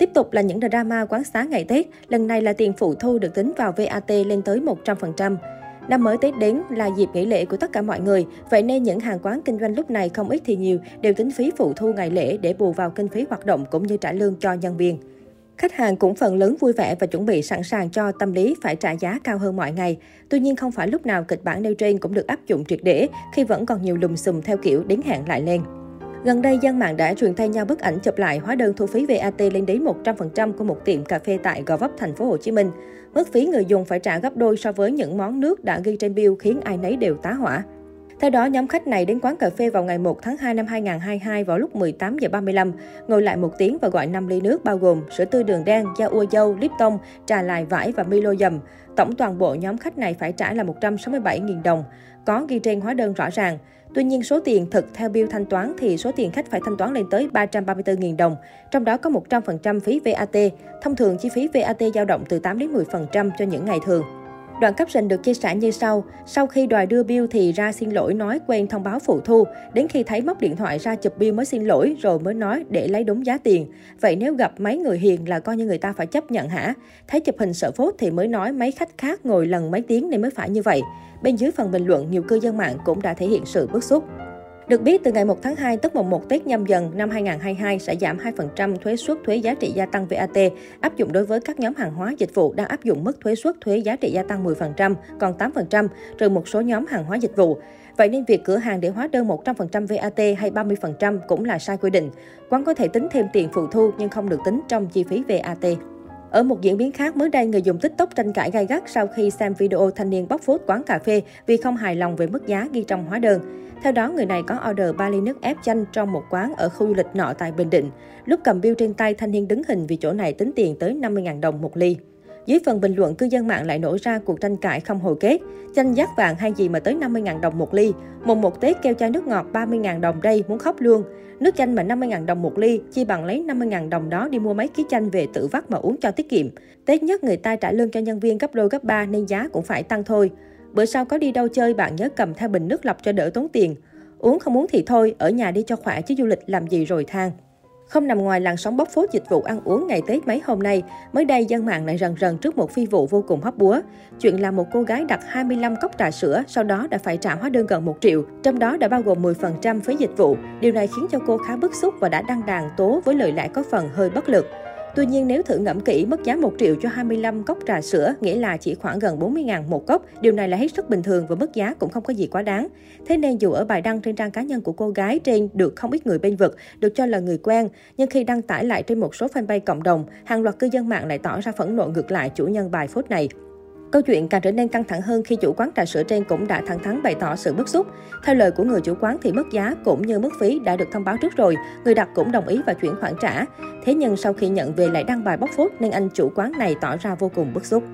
Tiếp tục là những drama quán xá ngày Tết, lần này là tiền phụ thu được tính vào VAT lên tới 100%. Năm mới Tết đến là dịp nghỉ lễ của tất cả mọi người, vậy nên những hàng quán kinh doanh lúc này không ít thì nhiều đều tính phí phụ thu ngày lễ để bù vào kinh phí hoạt động cũng như trả lương cho nhân viên. Khách hàng cũng phần lớn vui vẻ và chuẩn bị sẵn sàng cho tâm lý phải trả giá cao hơn mọi ngày. Tuy nhiên không phải lúc nào kịch bản nêu trên cũng được áp dụng triệt để khi vẫn còn nhiều lùm xùm theo kiểu đến hẹn lại lên. Gần đây, dân mạng đã truyền tay nhau bức ảnh chụp lại hóa đơn thu phí VAT lên đến 100% của một tiệm cà phê tại Gò Vấp, thành phố Hồ Chí Minh. Mức phí người dùng phải trả gấp đôi so với những món nước đã ghi trên bill khiến ai nấy đều tá hỏa. Theo đó, nhóm khách này đến quán cà phê vào ngày 1 tháng 2 năm 2022 vào lúc 18 giờ 35, ngồi lại một tiếng và gọi 5 ly nước bao gồm sữa tươi đường đen, da ua dâu, Lipton, trà lài vải và Milo dầm. Tổng toàn bộ nhóm khách này phải trả là 167.000 đồng. Có ghi trên hóa đơn rõ ràng. Tuy nhiên, số tiền thực theo bill thanh toán thì số tiền khách phải thanh toán lên tới 334.000 đồng, trong đó có 100% phí VAT. Thông thường, chi phí VAT dao động từ 8 đến 10% cho những ngày thường. Đoạn caption được chia sẻ như sau. Sau khi đòi đưa bill thì ra xin lỗi nói quên thông báo phụ thu. Đến khi thấy móc điện thoại ra chụp bill mới xin lỗi rồi mới nói để lấy đúng giá tiền. Vậy nếu gặp mấy người hiền là coi như người ta phải chấp nhận hả? Thấy chụp hình sợ phốt thì mới nói mấy khách khác ngồi lần mấy tiếng nên mới phải như vậy. Bên dưới phần bình luận, nhiều cư dân mạng cũng đã thể hiện sự bức xúc. Được biết, từ ngày 1 tháng 2, tức mùng 1 Tết nhâm dần năm 2022 sẽ giảm 2% thuế suất thuế giá trị gia tăng VAT áp dụng đối với các nhóm hàng hóa dịch vụ đang áp dụng mức thuế suất thuế giá trị gia tăng 10%, còn 8% trừ một số nhóm hàng hóa dịch vụ. Vậy nên việc cửa hàng để hóa đơn 100% VAT hay 30% cũng là sai quy định. Quán có thể tính thêm tiền phụ thu nhưng không được tính trong chi phí VAT. Ở một diễn biến khác, mới đây người dùng TikTok tranh cãi gay gắt sau khi xem video thanh niên bóc phốt quán cà phê vì không hài lòng về mức giá ghi trong hóa đơn. Theo đó, người này có order 3 ly nước ép chanh trong một quán ở khu du lịch nọ tại Bình Định. Lúc cầm bill trên tay, thanh niên đứng hình vì chỗ này tính tiền tới 50.000 đồng một ly. Dưới phần bình luận, cư dân mạng lại nổ ra cuộc tranh cãi không hồi kết. Chanh giác vàng hay gì mà tới 50.000 đồng một ly. Mùng một Tết kêu chai nước ngọt 30.000 đồng đây, muốn khóc luôn. Nước chanh mà 50.000 đồng một ly, chi bằng lấy 50.000 đồng đó đi mua mấy ký chanh về tự vắt mà uống cho tiết kiệm. Tết nhất người ta trả lương cho nhân viên gấp đôi gấp ba nên giá cũng phải tăng thôi. Bữa sau có đi đâu chơi bạn nhớ cầm theo bình nước lọc cho đỡ tốn tiền. Uống không uống thì thôi, ở nhà đi cho khỏe chứ du lịch làm gì rồi thang không nằm ngoài làn sóng bóc phốt dịch vụ ăn uống ngày Tết mấy hôm nay, mới đây dân mạng lại rần rần trước một phi vụ vô cùng hấp búa. Chuyện là một cô gái đặt 25 cốc trà sữa, sau đó đã phải trả hóa đơn gần 1 triệu, trong đó đã bao gồm 10% phí dịch vụ. Điều này khiến cho cô khá bức xúc và đã đăng đàn tố với lời lẽ có phần hơi bất lực. Tuy nhiên, nếu thử ngẫm kỹ, mức giá 1 triệu cho 25 cốc trà sữa, nghĩa là chỉ khoảng gần 40 ngàn một cốc. Điều này là hết sức bình thường và mức giá cũng không có gì quá đáng. Thế nên dù ở bài đăng trên trang cá nhân của cô gái trên được không ít người bên vực, được cho là người quen, nhưng khi đăng tải lại trên một số fanpage cộng đồng, hàng loạt cư dân mạng lại tỏ ra phẫn nộ ngược lại chủ nhân bài phốt này. Câu chuyện càng trở nên căng thẳng hơn khi chủ quán trà sữa trên cũng đã thẳng thắn bày tỏ sự bức xúc. Theo lời của người chủ quán thì mức giá cũng như mức phí đã được thông báo trước rồi, người đặt cũng đồng ý và chuyển khoản trả. Thế nhưng sau khi nhận về lại đăng bài bóc phốt nên anh chủ quán này tỏ ra vô cùng bức xúc.